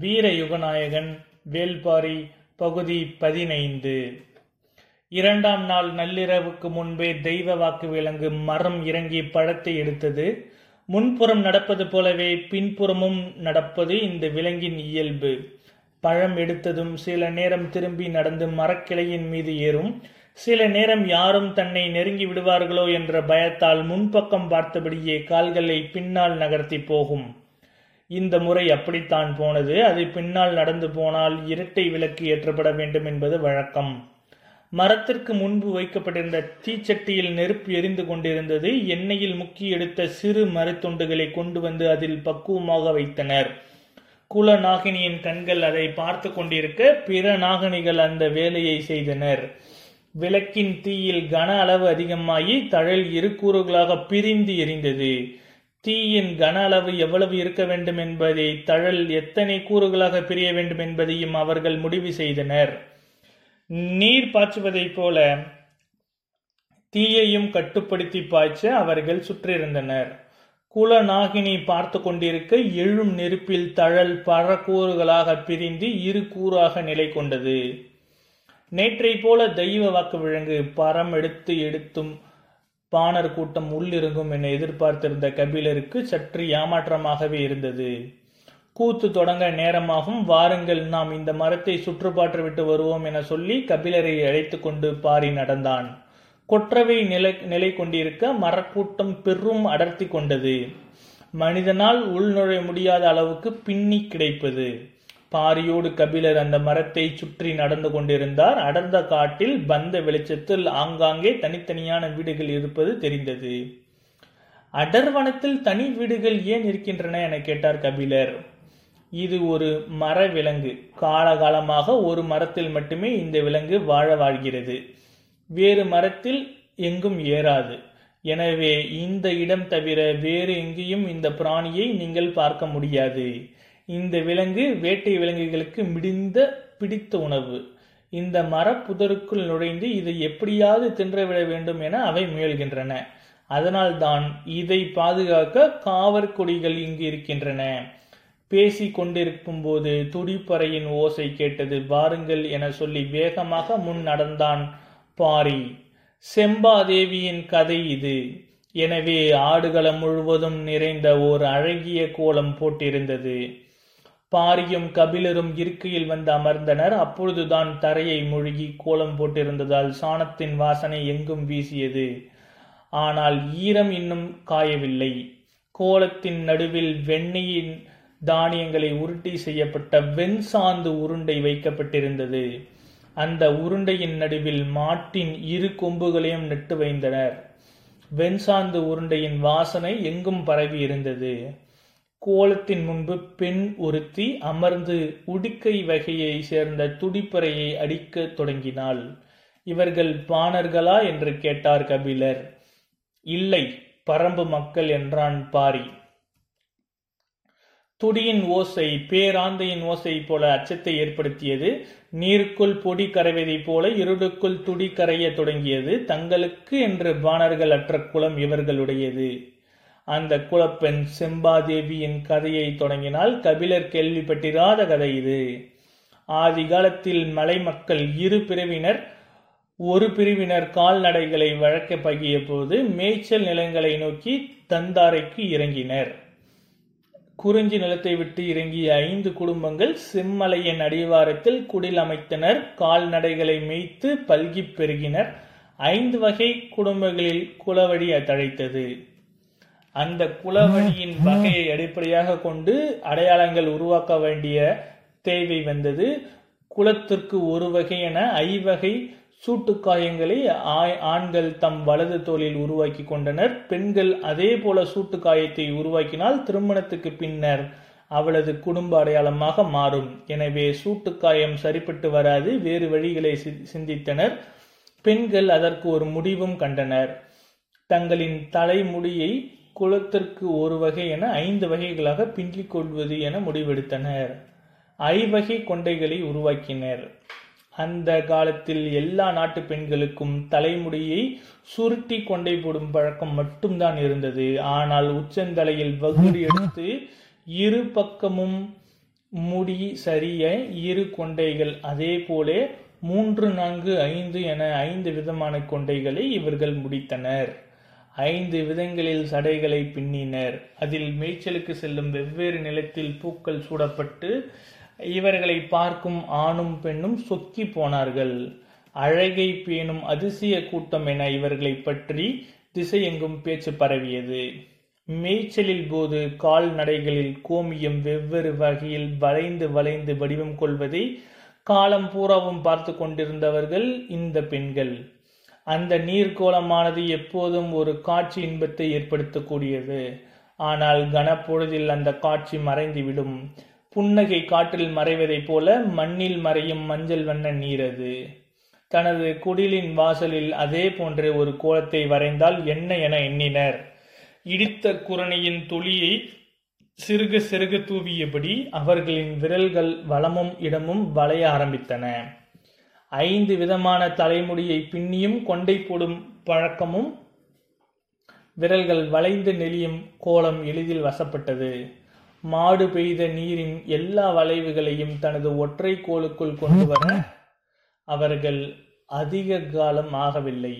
வீர யுகநாயகன் வேல்பாரி பகுதி பதினைந்து. இரண்டாம் நாள் நள்ளிரவுக்கு முன்பே தெய்வ வாக்கு விலங்கு மரம் இறங்கி பழத்தை எடுத்தது. முன்புறம் நடப்பது போலவே பின்புறமும் நடப்பது இந்த விலங்கின் இயல்பு. பழம் எடுத்ததும் சில நேரம் திரும்பி நடந்து மரக்கிளையின் மீது ஏறும். சில நேரம் யாரும் தன்னை நெருங்கி விடுவார்களோ என்ற பயத்தால் முன்பக்கம் பார்த்தபடியே கால்களை பின்னால் நகர்த்தி போகும். இந்த முறை அப்படித்தான் போனது. அது பின்னால் நடந்து போனால் இரட்டை விளக்கு ஏற்றப்பட வேண்டும் என்பது வழக்கம். மரத்திற்கு முன்பு வைக்கப்பட்டிருந்த தீச்சட்டியில் நெருப்பு எரிந்து கொண்டிருந்தது. எண்ணெயில் முக்கி எடுத்த சிறு மரத்துண்டுகளை கொண்டு வந்து அதில் பக்குவமாக வைத்தனர். குல நாகினியின் கண்கள் அதை பார்த்து கொண்டிருக்க பிற நாகினிகள் அந்த வேலையை செய்தனர். விளக்கின் தீயில் கன அளவு அதிகமாகி தழல் இரு கூறுகளாக பிரிந்து எரிந்தது. தீயின் கன அளவு எவ்வளவு இருக்க வேண்டும் என்பதை தழல் எத்தனை கூறுகளாக பிரிய வேண்டும் என்பதையும் அவர்கள் முடிவு செய்தனர். நீர் பாய்ச்சுவதைப் போல தீயையும் கட்டுப்படுத்தி பாய்ச்ச அவர்கள் சுற்றியிருந்தனர் குலநாகினி பார்த்து கொண்டிருக்க எழும் நெருப்பில் தழல் பல கூறுகளாக பிரிந்து இரு கூறாக நிலை கொண்டது. நேற்றை போல தெய்வ வாக்கு விலங்கு பரம் எடுத்து எடுத்தும் பாணர் கூட்டம் உள்ளிருங்கும் என எதிர்பார்த்திருந்த கபிலருக்கு சற்று ஏமாற்றமாகவே இருந்தது. கூத்து தொடங்க நேரமாகும். வாருங்கள் நாம் இந்த மரத்தை சுற்றுப்பாற்று விட்டு வருவோம் என சொல்லி கபிலரை அழைத்து கொண்டு பாரி நடந்தான். கொற்றவை நிலை நிலை கொண்டிருக்க மரக்கூட்டம் பெரும் அடர்த்தி கொண்டது. மனிதனால் உள்நுழைய முடியாத அளவுக்கு பின்னி கிடைப்பது. பாரியோடு கபிலர் அந்த மரத்தை சுற்றி நடந்து கொண்டிருந்தார். அடர்ந்த காட்டில் பந்த வெளிச்சத்தில் ஆங்காங்கே தனித்தனியான வீடுகள் இருப்பது தெரிந்தது. அடர்வனத்தில் தனி வீடுகள் ஏன் இருக்கின்றன என கேட்டார் கபிலர். இது ஒரு மர விலங்கு. காலகாலமாக ஒரு மரத்தில் மட்டுமே இந்த விலங்கு வாழ வாழ்கிறது. வேறு மரத்தில் எங்கும் ஏறாது. எனவே இந்த இடம் தவிர வேறு எங்கேயும் இந்த பிராணியை நீங்கள் பார்க்க முடியாது. இந்த விலங்கு வேட்டை விலங்குகளுக்கு மிடிந்த பிடித்த உணவு. இந்த மரப்புதருக்குள் நுழைந்து இதை எப்படியாவது தின்றவிட வேண்டும் என அவை முயல்கின்றன. அதனால்தான் இதை பாதுகாக்க காவற்கொடிகள் இங்கு இருக்கின்றன. பேசி கொண்டிருக்கும் போது துடிப்பறையின் ஓசை கேட்டது பாருங்கள் என சொல்லி வேகமாக முன் நடந்தான் பாரி. செம்பாதேவியின் கதை இது. எனவே ஆடுகளம் முழுவதும் நிறைந்த ஓர் அழகிய கோலம் போட்டிருந்தது. பாரியும் கபிலரும் இருக்கையில் வந்து அமர்ந்தனர். அப்பொழுதுதான் தரையை மூழ்கி கோலம் போட்டிருந்ததால் சாணத்தின் வாசனை எங்கும் வீசியது. ஆனால் ஈரம் இன்னும் காயவில்லை. கோலத்தின் நடுவில் வெண்ணெயின் தானியங்களை உருட்டி செய்யப்பட்ட வெண்சாந்து உருண்டை வைக்கப்பட்டிருந்தது. அந்த உருண்டையின் நடுவில் மாட்டின் இரு கொம்புகளையும் நட்டு வைந்தனர் வெண்சாந்து உருண்டையின் வாசனை எங்கும் பரவி இருந்தது கோலத்தின் முன்பு பெண் ஒருத்தி அமர்ந்து உடுக்கை வகையைச் சேர்ந்த துடிப்பறையை அடிக்க தொடங்கினாள். இவர்கள் பாணர்களா என்று கேட்டார் கபிலர். இல்லை பரம்பு மக்கள் என்றான் பாரி. துடியின் ஓசை பேராந்தையின் ஓசை போல அச்சத்தை ஏற்படுத்தியது. நீருக்குள் பொடி கரைவதைப் போல இருடுக்குள் துடி கரைய தொடங்கியது. தங்களுக்கு என்று பாணர்கள் அற்ற குலம் இவர்களுடையது. அந்த குலப்பெண் செம்பாதேவியின் கதையை தொடங்கினால் கபிலர் கேள்விப்பட்டிராத கதை இது. ஆதி காலத்தில் மலை மக்கள் இரு பிரிவினர் ஒரு பிரிவினர் கால்நடைகளை வழக்க பகிய போது மேய்ச்சல் நிலங்களை நோக்கி தந்தாரைக்கு இறங்கினர். குறிஞ்சி நிலத்தை விட்டு இறங்கிய ஐந்து குடும்பங்கள் செம்மலையின் அடிவாரத்தில் குடில் அமைத்தனர் கால்நடைகளை மேய்த்து பல்கி பெருகினர். ஐந்து வகை குடும்பங்களில் குலவழி தழைத்தது அந்த குலவழியின் வகையை அடிப்படையாக கொண்டு அடையாளங்கள் உருவாக்க வேண்டிய தேவை வந்தது. குலத்திற்கு ஒரு வகை என ஐவகை சூட்டுக்காயங்களை ஆண்கள் தம் வலது தோளில் உருவாக்கி கொண்டனர். பெண்கள் அதே போல சூட்டுக்காயத்தை உருவாக்கினால் திருமணத்துக்கு பின்னர் அவளது குடும்ப அடையாளமாக மாறும். எனவே சூட்டுக்காயம் சரிப்பட்டு வராது வேறு வழிகளை சிந்தித்தனர். பெண்கள் அதற்கு ஒரு முடிவும் கண்டனர். தங்களின் தலைமுடியை குலத்திற்கு ஒரு வகை என ஐந்து வகைகளாக பின்னிக் கொள்வது என முடிவெடுத்தனர். ஐவகை கொண்டைகளை உருவாக்கினர். அந்த காலத்தில் எல்லா நாட்டு பெண்களுக்கும் தலைமுடியை சுருட்டி கொண்டை போடும் பழக்கம் மட்டும்தான் இருந்தது. ஆனால் உச்சந்தலையில் வகுடி எடுத்து இரு பக்கமும் முடி சரிய இரு கொண்டைகள் அதே போல மூன்று நான்கு ஐந்து என ஐந்து விதமான கொண்டைகளை இவர்கள் முடித்தனர். ஐந்து விதங்களில் சடைகளை பின்னினர். அதில் மேய்ச்சலுக்கு செல்லும் வெவ்வேறு நிலத்தில் பூக்கள் சூடப்பட்டு இவர்களை பார்க்கும் ஆணும் பெண்ணும் சொக்கி போனார்கள். அழகை பேணும் அதிசய கூட்டம் என இவர்களை பற்றி திசையெங்கும் பேச்சு பரவியது. மேய்ச்சலில் போது கால்நடைகளில் கோமியம் வெவ்வேறு வகையில் வளைந்து வளைந்து வடிவம் கொள்வதை காலம் பூராவும் பார்த்து கொண்டிருந்தவர்கள் இந்த பெண்கள். அந்த நீர்க்கோலமானது எப்போதும் ஒரு காட்சி இன்பத்தை ஏற்படுத்தக்கூடியது. ஆனால் கனப்பொழுதில் அந்த காட்சி மறைந்துவிடும். புன்னகை காற்றில் மறைவதைப் போல மண்ணில் மறையும் மஞ்சள் வண்ண நீர் அது. தனது குடிலின் வாசலில் அதே போன்ற ஒரு கோலத்தை வரைந்தால் என்ன என எண்ணினர். இடித்த குரணையின் துளியை சிறுக சிறுக தூவியபடி அவர்களின் விரல்கள் வலமும் இடமும் வளைய ஆரம்பித்தன. ஐந்து விதமான தலைமுடியை பின்னியும் கொண்டை போடும் பழக்கமும் விரல்கள் வளைந்து நெளியும் கோலம் எளிதில் வசப்பட்டது. மாடு பெய்த நீரின் எல்லா வளைவுகளையும் தனது ஒற்றை கோலுக்குள் கொண்டு வர அவர்கள் அதிக காலம் ஆகவில்லை.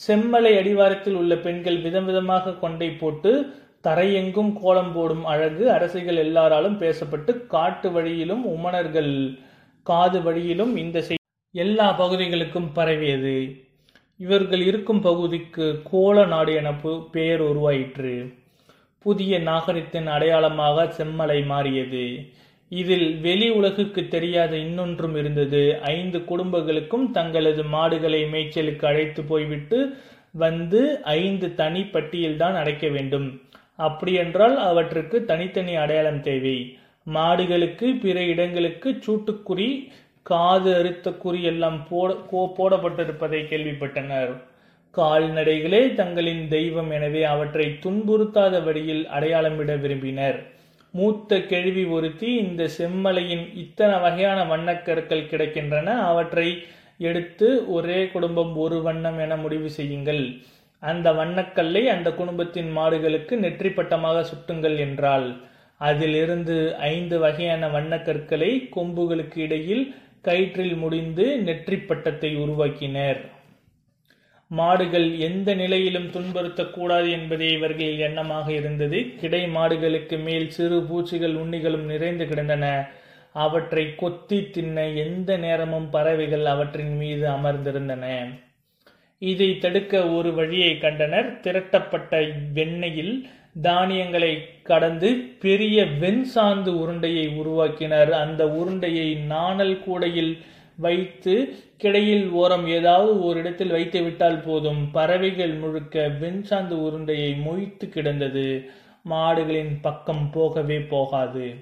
செம்மலை அடிவாரத்தில் உள்ள பெண்கள் விதம் விதமாக கொண்டை போட்டு தரையெங்கும் கோலம் போடும் அழகு அரசிகள் எல்லாராலும் பேசப்பட்டு காட்டு வழியிலும் உமணர்கள் காது வழியிலும் இந்த செய்தி எல்லா பகுதிகளுக்கும் பரவியது. இவர்கள் இருக்கும் பகுதிக்கு கோல நாடு என பு- பெயர் உருவாயிற்று. புதிய நாகரிகத்தின் அடையாளமாக செம்மலை மாறியது. இதில் வெளி உலகுக்கு தெரியாத இன்னொன்றும் இருந்தது. ஐந்து குடும்பங்களுக்கும் தங்களது மாடுகளை மேய்ச்சலுக்கு அழைத்து போய்விட்டு வந்து ஐந்து தனி பட்டியல்தான் அடைக்க வேண்டும். அப்படியென்றால் அவற்றுக்கு தனித்தனி அடையாளம் தேவை. மாடுகளுக்கு பிற இடங்களுக்கு சூட்டுக்குறி காது அறுத்த குறி எல்லாம் போட கோ- போடப்பட்டிருப்பதை கேள்விப்பட்டனர். கால்நடைகளே தங்களின் தெய்வம் எனவே அவற்றை துன்புறுத்தாத வழியில் அடையாளமிட விரும்பினர். மூத்த கேள்வி ஒருத்தி இந்த செம்மலையின் இத்தனை வகையான வண்ணக்கற்கள் கிடைக்கின்றன அவற்றை எடுத்து ஒரே குடும்பம் ஒரு வண்ணம் என முடிவு செய்யுங்கள். அந்த வண்ணக்கல்லை அந்த குடும்பத்தின் மாடுகளுக்கு நெற்றி பட்டமாக சுட்டுங்கள் என்றாள். அதிலிருந்து ஐந்து வகையான வண்ணக்கற்களை கொம்புகளுக்கு இடையில் கயிற்றில் முடிந்து நெற்றி பட்டத்தை உருவாக்கினர். மாடுகள் எந்த நிலையிலும் துன்புறுத்தக்கூடாது என்பதே இவர்களின் எண்ணமாக இருந்தது. கிடை மாடுகளுக்கு மேல் சிறு பூச்சிகள் உண்ணிகளும் நிறைந்து கிடந்தன. அவற்றை கொத்தி தின்ன எந்த நேரமும் பறவைகள் அவற்றின் மீது அமர்ந்திருந்தன. இதை தடுக்க ஒரு வழியை கண்டனர். திரட்டப்பட்ட வெண்ணெயில் தானியங்களை கடந்து பெரிய வெண்சாந்து உருண்டையை உருவாக்கினர். அந்த உருண்டையை நாணல் கூடையில் வைத்து கிடையில் ஓரம் ஏதாவது ஒரு இடத்தில் வைத்து விட்டால் போதும். பறவைகள் முழுக்க வெண்சாந்து உருண்டையை மொய்த்து கிடந்தது. மாடுகளின் பக்கம் போகவே போகாது.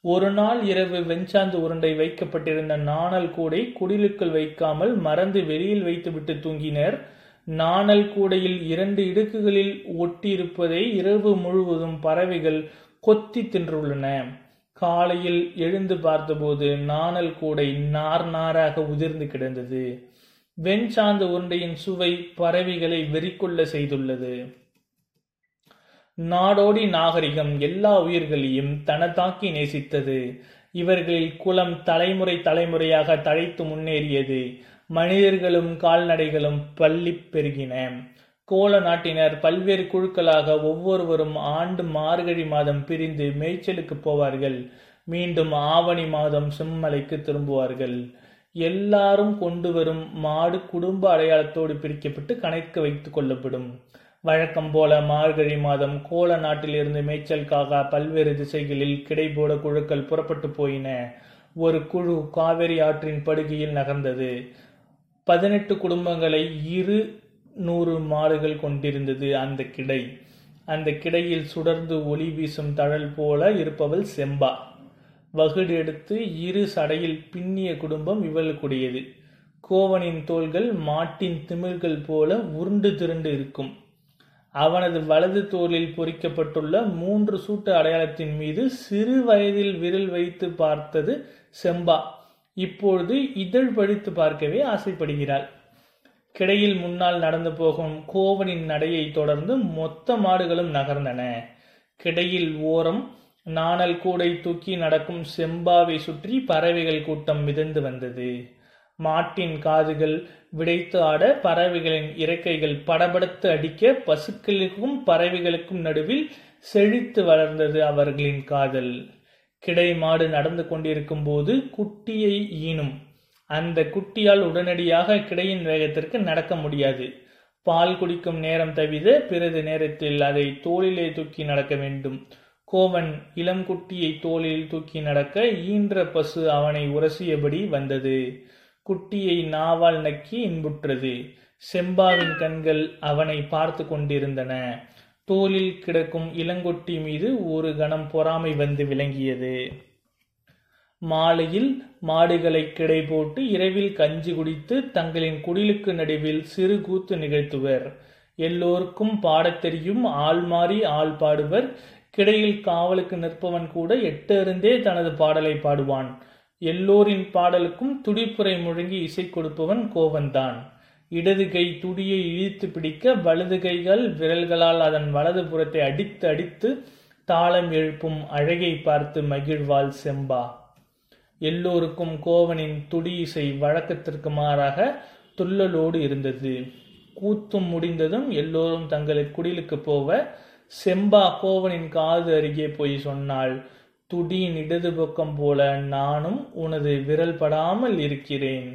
ஒரு நாள் இரவு வெண்சாந்து உருண்டை வைக்கப்பட்டிருந்த நாணல் கூடை குடிலுக்குள் வைக்காமல் மறந்து வெளியில் வைத்துவிட்டு தூங்கினர். நாணல் கூடையில் இரண்டு இடுக்குகளில் ஒட்டியிருப்பதை இரவு முழுவதும் பறவைகள் கொத்தி தின்றுள்ளன. காலையில் எழுந்து பார்த்தபோது நாணல் கூடை நார் நாராக உதிர்ந்து கிடந்தது. வெண்சாந்த உருண்டையின் சுவை பறவைகளை வெறிக்கொள்ள செய்துள்ளது. நாடோடி நாகரிகம் எல்லா உயிர்களையும் தனதாக்கி நேசித்தது. இவர்களில் குலம் தலைமுறை தலைமுறையாக தழைத்து முன்னேறியது. மனிதர்களும் கால்நடைகளும் பள்ளி பெருகின. கோல நாட்டினர் பல்வேறு குழுக்களாக ஒவ்வொருவரும் ஆண்டு மார்கழி மாதம் பிரிந்து மேய்ச்சலுக்கு போவார்கள். மீண்டும் ஆவணி மாதம் செம்மலைக்கு திரும்புவார்கள். எல்லாரும் கொண்டு வரும் மாடு குடும்ப அடையாளத்தோடு பிரிக்கப்பட்டு கணக்கு வைத்துக் கொள்ளப்படும். வழக்கம் போல மார்கழி மாதம் கோல நாட்டிலிருந்து மேய்ச்சலுக்காக பல்வேறு திசைகளில் கிடைபோட குழுக்கள் புறப்பட்டு போயின. ஒரு குழு காவிரி ஆற்றின் படுகையில் நகர்ந்தது. பதினெட்டு குடும்பங்களை இரு நூறு மாடுகள் கொண்டிருந்தது அந்த கிடை. அந்த கிடையில் சுடர்ந்து ஒளி வீசும் தழல் போல இருப்பவள் செம்பா. வகுடு எடுத்து இரு சடையில் பின்னிய குடும்பம் இவளுக்குடையது. கோவனின் தோள்கள் மாட்டின் திமிழ்கள் போல உருண்டு திரண்டு இருக்கும். அவனது வலது தோளில் பொறிக்கப்பட்டுள்ள மூன்று சூட்டு அடையாளத்தின் மீது சிறு வயதில் விரல் வைத்து பார்த்தது செம்பா. இப்பொழுது இதழ் படித்து பார்க்கவே ஆசைப்படுகிறாள். கிடையில் முன்னால் நடந்து போகும் கோவனின் நடையை தொடர்ந்து மொத்த மாடுகளும் நகர்ந்தன. கிடையில் ஓரம் நாணல் கூடை தூக்கி நடக்கும் செம்பாவை சுற்றி பறவைகள் கூட்டம் மிதந்து வந்தது. மாட்டின் காதுகள் விடைத்து ஆட பறவைகளின் இறக்கைகள் படபடத்து அடிக்க பசுக்களுக்கும் பறவைகளுக்கும் நடுவில் செழித்து வளர்ந்தது அவர்களின் காதல். கிடை மாடு நடந்து கொண்டிருக்கும் போது குட்டியை ஈனும். அந்த குட்டியால் உடனடியாக கிடையின் வேகத்திற்கு நடக்க முடியாது. பால் குடிக்கும் நேரம் தவிர பிறகு நேரத்தில் அதை தோளிலே தூக்கி நடக்க வேண்டும். கோவன் இளம் குட்டியை தோளில் தூக்கி நடக்க ஈன்ற பசு அவனை உரசியபடி வந்தது. குட்டியை நாவால் நக்கி இன்புற்றது. செம்பாவின் கண்கள் அவனை பார்த்து கொண்டிருந்தன. தோளில் கிடக்கும் இளங்கொட்டி மீது ஒரு கணம் பொறாமை வந்து விளங்கியது. மாலையில் மாடுகளை கிடை போட்டு இரவில் கஞ்சி குடித்து தங்களின் குடிலுக்கு நடுவில் சிறு கூத்து நிகழ்த்துவர். எல்லோருக்கும் பாடத் தெரியும் ஆள் மாறி ஆள் பாடுவர். கிடையில் காவலுக்கு நிற்பவன் கூட எட்டறிந்தே தனது பாடலை பாடுவான். எல்லோரின் பாடலுக்கும் துடிப்புரை முழங்கி இசை கொடுப்பவன் கோவன்தான் இடது கை துடியை இழுத்து பிடிக்க வலது கைகள் விரல்களால் அதன் வலது புறத்தை அடித்து அடித்து தாளம் எழுப்பும் அழகை பார்த்து மகிழ்வாள் செம்பா. எல்லோருக்கும் கோவனின் துடி இசை வழக்கத்திற்கு மாறாக துள்ளலோடு இருந்தது. கூத்தும் முடிந்ததும் எல்லோரும் தங்கள் குடிலுக்கு போவ செம்பா கோவனின் காது அருகே போய் சொன்னாள் துடியின் இடது பக்கம் போல நானும் உனது விரல் படாமல் இருக்கிறேன்.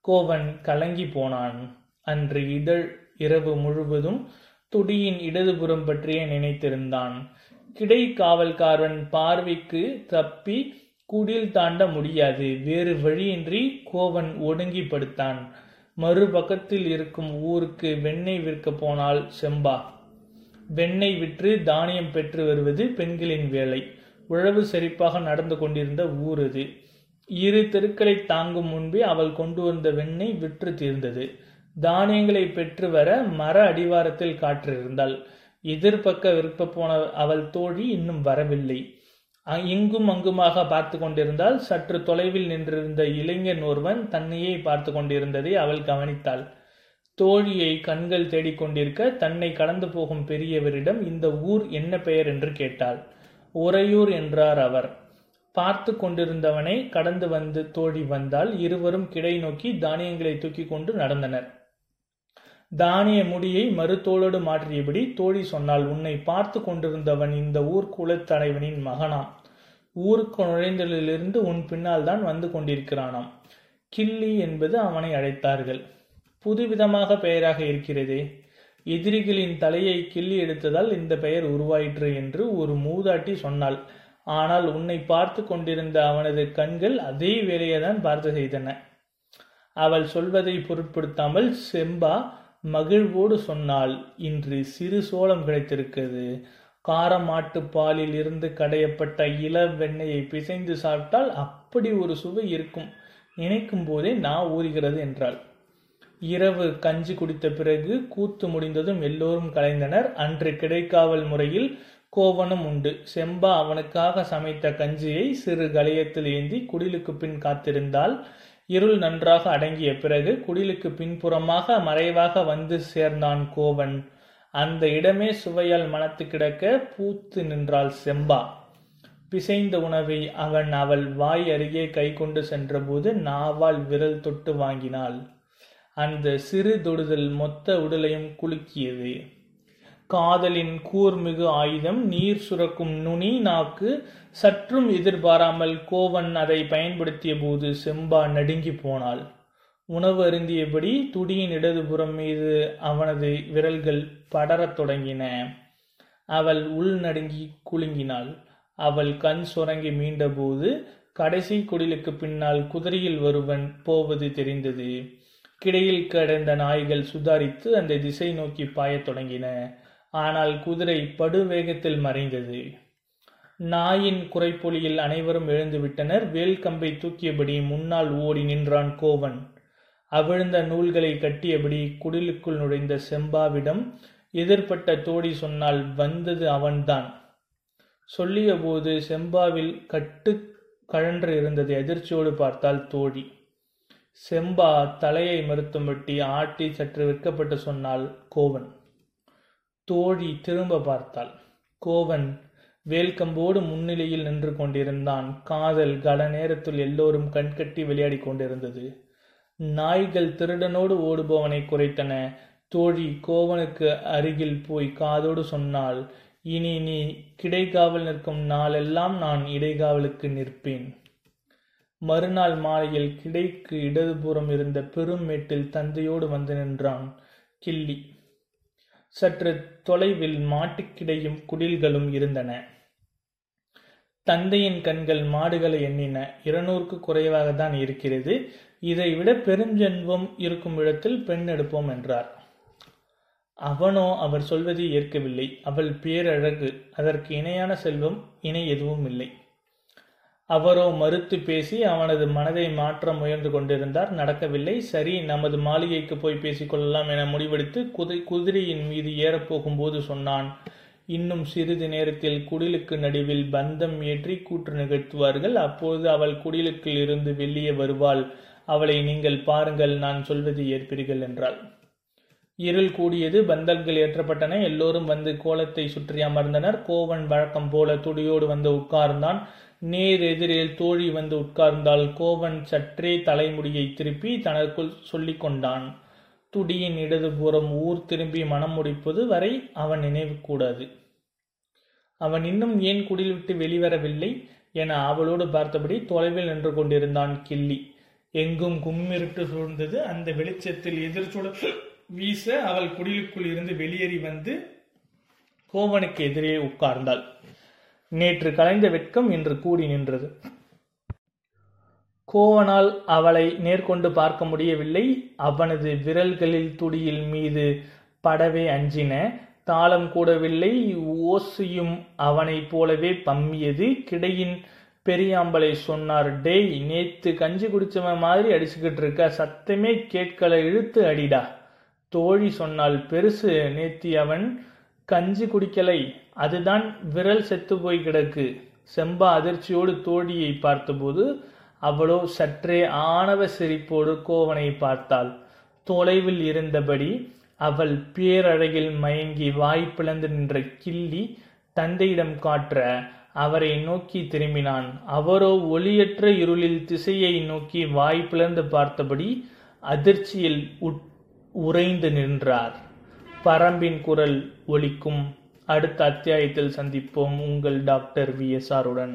கோவன் கலங்கி போனான். அன்று இதழ் இரவு முழுவதும் துடியின் இடதுபுறம் பற்றியே நினைத்திருந்தான். கிடை காவல்காரன் பார்வைக்கு தப்பி குடில் தாண்ட முடியாது. வேறு வழியின்றி கோவன் ஒடுங்கி படுத்தான். மறுபக்கத்தில் இருக்கும் ஊருக்கு வெண்ணெய் விற்க போனால் செம்பா. வெண்ணெய் விற்று தானியம் பெற்று வருவது பெண்களின் வேலை. உழவு செழிப்பாக நடந்து கொண்டிருந்த ஊர் அது. இரு தெருக்களை தாங்கும் முன்பே அவள் கொண்டு வந்த வெண்ணெய் விற்று தீர்ந்தது. தானியங்களை பெற்று வர மர அடிவாரத்தில் காற்றிருந்தாள். எதிர்பக்க விற்ப போன அவள் தோழி இன்னும் வரவில்லை. இங்கும் அங்குமாக பார்த்து கொண்டிருந்தால் சற்று தொலைவில் நின்றிருந்த இளைஞன் ஒருவன் தன்னையே பார்த்து கொண்டிருந்ததை அவள் கவனித்தாள். தோழியை கண்கள் தேடிக்கொண்டிருக்க தன்னை கடந்து போகும் பெரியவரிடம் இந்த ஊர் என்ன பெயர்? என்று கேட்டாள். உறையூர் என்றார் அவர். பார்த்து கொண்டிருந்தவனை கடந்து வந்து தோழி வந்தால் இருவரும் கிடை நோக்கி தானியங்களை தூக்கி கொண்டு நடந்தனர். தானிய முடியை மறுத்தோளோடு மாற்றியபடி தோழி சொன்னால் உன்னை பார்த்து கொண்டிருந்தவன் இந்த ஊர் குலத்தலைவனின் மகனாம். ஊருக்கு நுழைந்தலிலிருந்து உன் பின்னால் தான் வந்து கொண்டிருக்கிறானாம். கிள்ளி என்பது அவனை அழைத்தார்கள். புதுவிதமாக பெயராக இருக்கிறதே. எதிரிகளின் தலையை கிள்ளி எடுத்ததால் இந்த பெயர் உருவாயிற்று என்று ஒரு மூதாட்டி சொன்னாள். ஆனால் உன்னை பார்த்து கொண்டிருந்த அவனது கண்கள் அதே வேலையை தான் பார்த்து செய்தன. அவள் சொல்வதை பொருட்படுத்தாமல் செம்பா மகிழ்வோடு சொன்னால் இன்று சிறு சோளம் கிடைத்திருக்கிறது. காரமாட்டு பாலில் இருந்து கடையப்பட்ட இள வெண்ணெயை பிசைந்து சாப்பிட்டால் அப்படி ஒரு சுவை இருக்கும். நினைக்கும் போதே நான் ஊறுகிறது என்றாள். இரவு கஞ்சி குடித்த பிறகு கூத்து முடிந்ததும் எல்லோரும் கலைந்தனர். அன்று கிடைக்காவல் முறையில் கோவனும் உண்டு. செம்பா அவனுக்காக சமைத்த கஞ்சியை சிறு கலையத்தில் ஏந்தி குடிலுக்கு பின் காத்திருந்தால் இருள் நன்றாக அடங்கிய பிறகு குடிலுக்கு பின்புறமாக மறைவாக வந்து சேர்ந்தான் கோவன் அந்த இடமே சுவையால் மனத்து கிடக்க பூத்து நின்றாள் செம்பா. பிசைந்த உணவை அவன் அவள் வாய் அருகே கை கொண்டு சென்றபோது நாவால் விரல் தொட்டு வாங்கினாள். அந்த சிறு தொடுதல் மொத்த உடலையும் குலுக்கியது. காதலின் கூர்மிகு ஆயுதம் நீர் சுரக்கும் நுனி நாக்கு சற்றும் எதிர்பாராமல் கோவன் அதை பயன்படுத்திய போது செம்பா நடுங்கி போனாள். உணவு அருந்தியபடி துடியின் இடதுபுறம் மீது அவனது விரல்கள் படரத் தொடங்கின. அவள் உள் நடுங்கி குலுங்கினாள். அவள் கண் சுரங்கி மீண்டபோது கடைசி குடிலுக்கு பின்னால் குதிரையில் ஒருவன் போவது தெரிந்தது. கிடையில் கிடந்த நாய்கள் சுதாரித்து அந்த திசை நோக்கி பாயத் தொடங்கின. ஆனால் குதிரை படுவேகத்தில் மறைந்தது. நாயின் குறைப்பொலியில் அனைவரும் எழுந்துவிட்டனர். வேல் கம்பை தூக்கியபடி முன்னால் ஓடி நின்றான் கோவன். அவிழ்ந்த நூல்களை கட்டியபடி குடிலுக்குள் நுழைந்த செம்பாவிடம் எதிர்ப்பட்ட தோடி சொன்னால் வந்தது அவன்தான். சொல்லியபோது செம்பாவில் கட்டு கழன்று இருந்ததை அதிர்ச்சியோடு பார்த்தால் தோழி. செம்பா தலையை மறுத்தும்பட்டி ஆட்டி சற்று விற்கப்பட்டு சொன்னால் கோவன். தோழி திரும்ப பார்த்தாள். கோவன் வேல்கம்போடு முன்னிலையில் நின்று கொண்டிருந்தான். காதல் கல நேரத்தில் எல்லோரும் கண்கட்டி விளையாடிக் கொண்டிருந்தது. நாய்கள் திருடனோடு ஓடுபவனை குறைத்தன. தோழி கோவனுக்கு அருகில் போய் காதோடு சொன்னால் இனி நீ கிடைக்காவல் நிற்கும் நாளெல்லாம் நான் இடைக்காவலுக்கு நிற்பேன். மறுநாள் மாலையில் கிடைக்கு இடதுபுறம் இருந்த பெரும் மேட்டில் தந்தையோடு வந்து நின்றான். கிள்ளி சற்று தொலைவில் மாட்டுக்கிடையும் குடில்களும் இருந்தன. தந்தையின் கண்கள் மாடுகளை எண்ணின. இருநூறுக்கு குறைவாக தான் இருக்கிறது. இதை விட பெருஞ்செல்வம் இருக்கும் இடத்தில் பெண் எடுப்போம் என்றார். அவனோ அவர் சொல்வதை ஏற்கவில்லை. அவள் பேரழகு. அதற்கு இணையான செல்வம் இணை எதுவும் இல்லை. அவரோ மறுத்து பேசி அவனது மனதை மாற்ற முயன்று கொண்டிருந்தார். நடக்கவில்லை. சரி நமது மாளிகைக்கு போய் பேசிக்கொள்ளலாம் என முடிவெடுத்து குதை குதிரையின் மீது ஏறப்போகும்போது சொன்னான் இன்னும் சிறிது நேரத்தில் குடிலுக்கு நடுவில் பந்தம் ஏற்றி கூற்று நிகழ்த்துவார்கள். அப்போது அவள் குடிலுக்குள் இருந்து வெளியே வருவாள். அவளை நீங்கள் பாருங்கள் நான் சொல்வதை ஏற்பீர்கள் என்றாள். இருள் கூடியது பந்தல்கள் ஏற்றப்பட்டன. எல்லோரும் வந்து கோலத்தை சுற்றி அமர்ந்தனர். கோவன் வழக்கம் போல துடியோடு வந்து உட்கார்ந்தான். நேர் எதிரில் தோழி வந்து உட்கார்ந்தால் கோவன் சற்றே தலைமுடியை திருப்பி தனக்குள் சொல்லிக் கொண்டான் துடியின் இடதுபுறம் ஊர் திரும்பி மனம் முடிப்பது வரை அவன் நினைவு கூடாது. அவன் இன்னும் ஏன் குடில் விட்டு வெளிவரவில்லை என அவளோடு பார்த்தபடி தொலைவில் நின்று கொண்டிருந்தான் கிள்ளி. எங்கும் கும்மிருட்டு சூழ்ந்தது அந்த வெளிச்சத்தில் எதிர்ச்சுட வீச அவள் குடிலுக்குள் இருந்து வெளியேறி வந்து கோவனுக்கு எதிரே உட்கார்ந்தாள். நேற்று கலைந்த வெட்கம் இன்று கூடி நின்றது. கோவனால் அவளை நேர்கொண்டு பார்க்க முடியவில்லை. அவனது விரல்களில் துடியில் மீது படவே அஞ்சின. தாளம் கூடவில்லை. ஓசையும் அவனைப் போலவே பம்மியது. கிடையின் பெரியாம்பலை சொன்னார் டேய் நேத்து கஞ்சி குடிச்சவன் மாதிரி அடிச்சுக்கிட்டு இருக்க. சத்தமே கேட்கல இழுத்து அடிடா. தோழி சொன்னால் பெருசு நேத்தி அவன் கஞ்சி குடிக்கலை. அதுதான் விரல் செத்து போய் கிடக்கு. செம்பா அதிர்ச்சியோடு தோழியை பார்த்தபோது அவளோ சற்றே ஆணவ சிரிப்போடு கோவனை பார்த்தாள். தொலைவில் இருந்தபடி அவள் பேரழகில் மயங்கி வாய் பிளந்து நின்ற கிள்ளி தந்தையிடம் காற்ற அவரை நோக்கி திரும்பினான். அவரோ ஒளியற்ற இருளில் திசையை நோக்கி வாய் பிளந்து பார்த்தபடி அதிர்ச்சியில் உட் உறைந்து நின்றார். பரம்பின் குரல் ஒலிக்கும். அடுத்த அத்தியாயத்தில் சந்திப்போம். உங்கள் டாக்டர் விஎஸ்ஆருடன்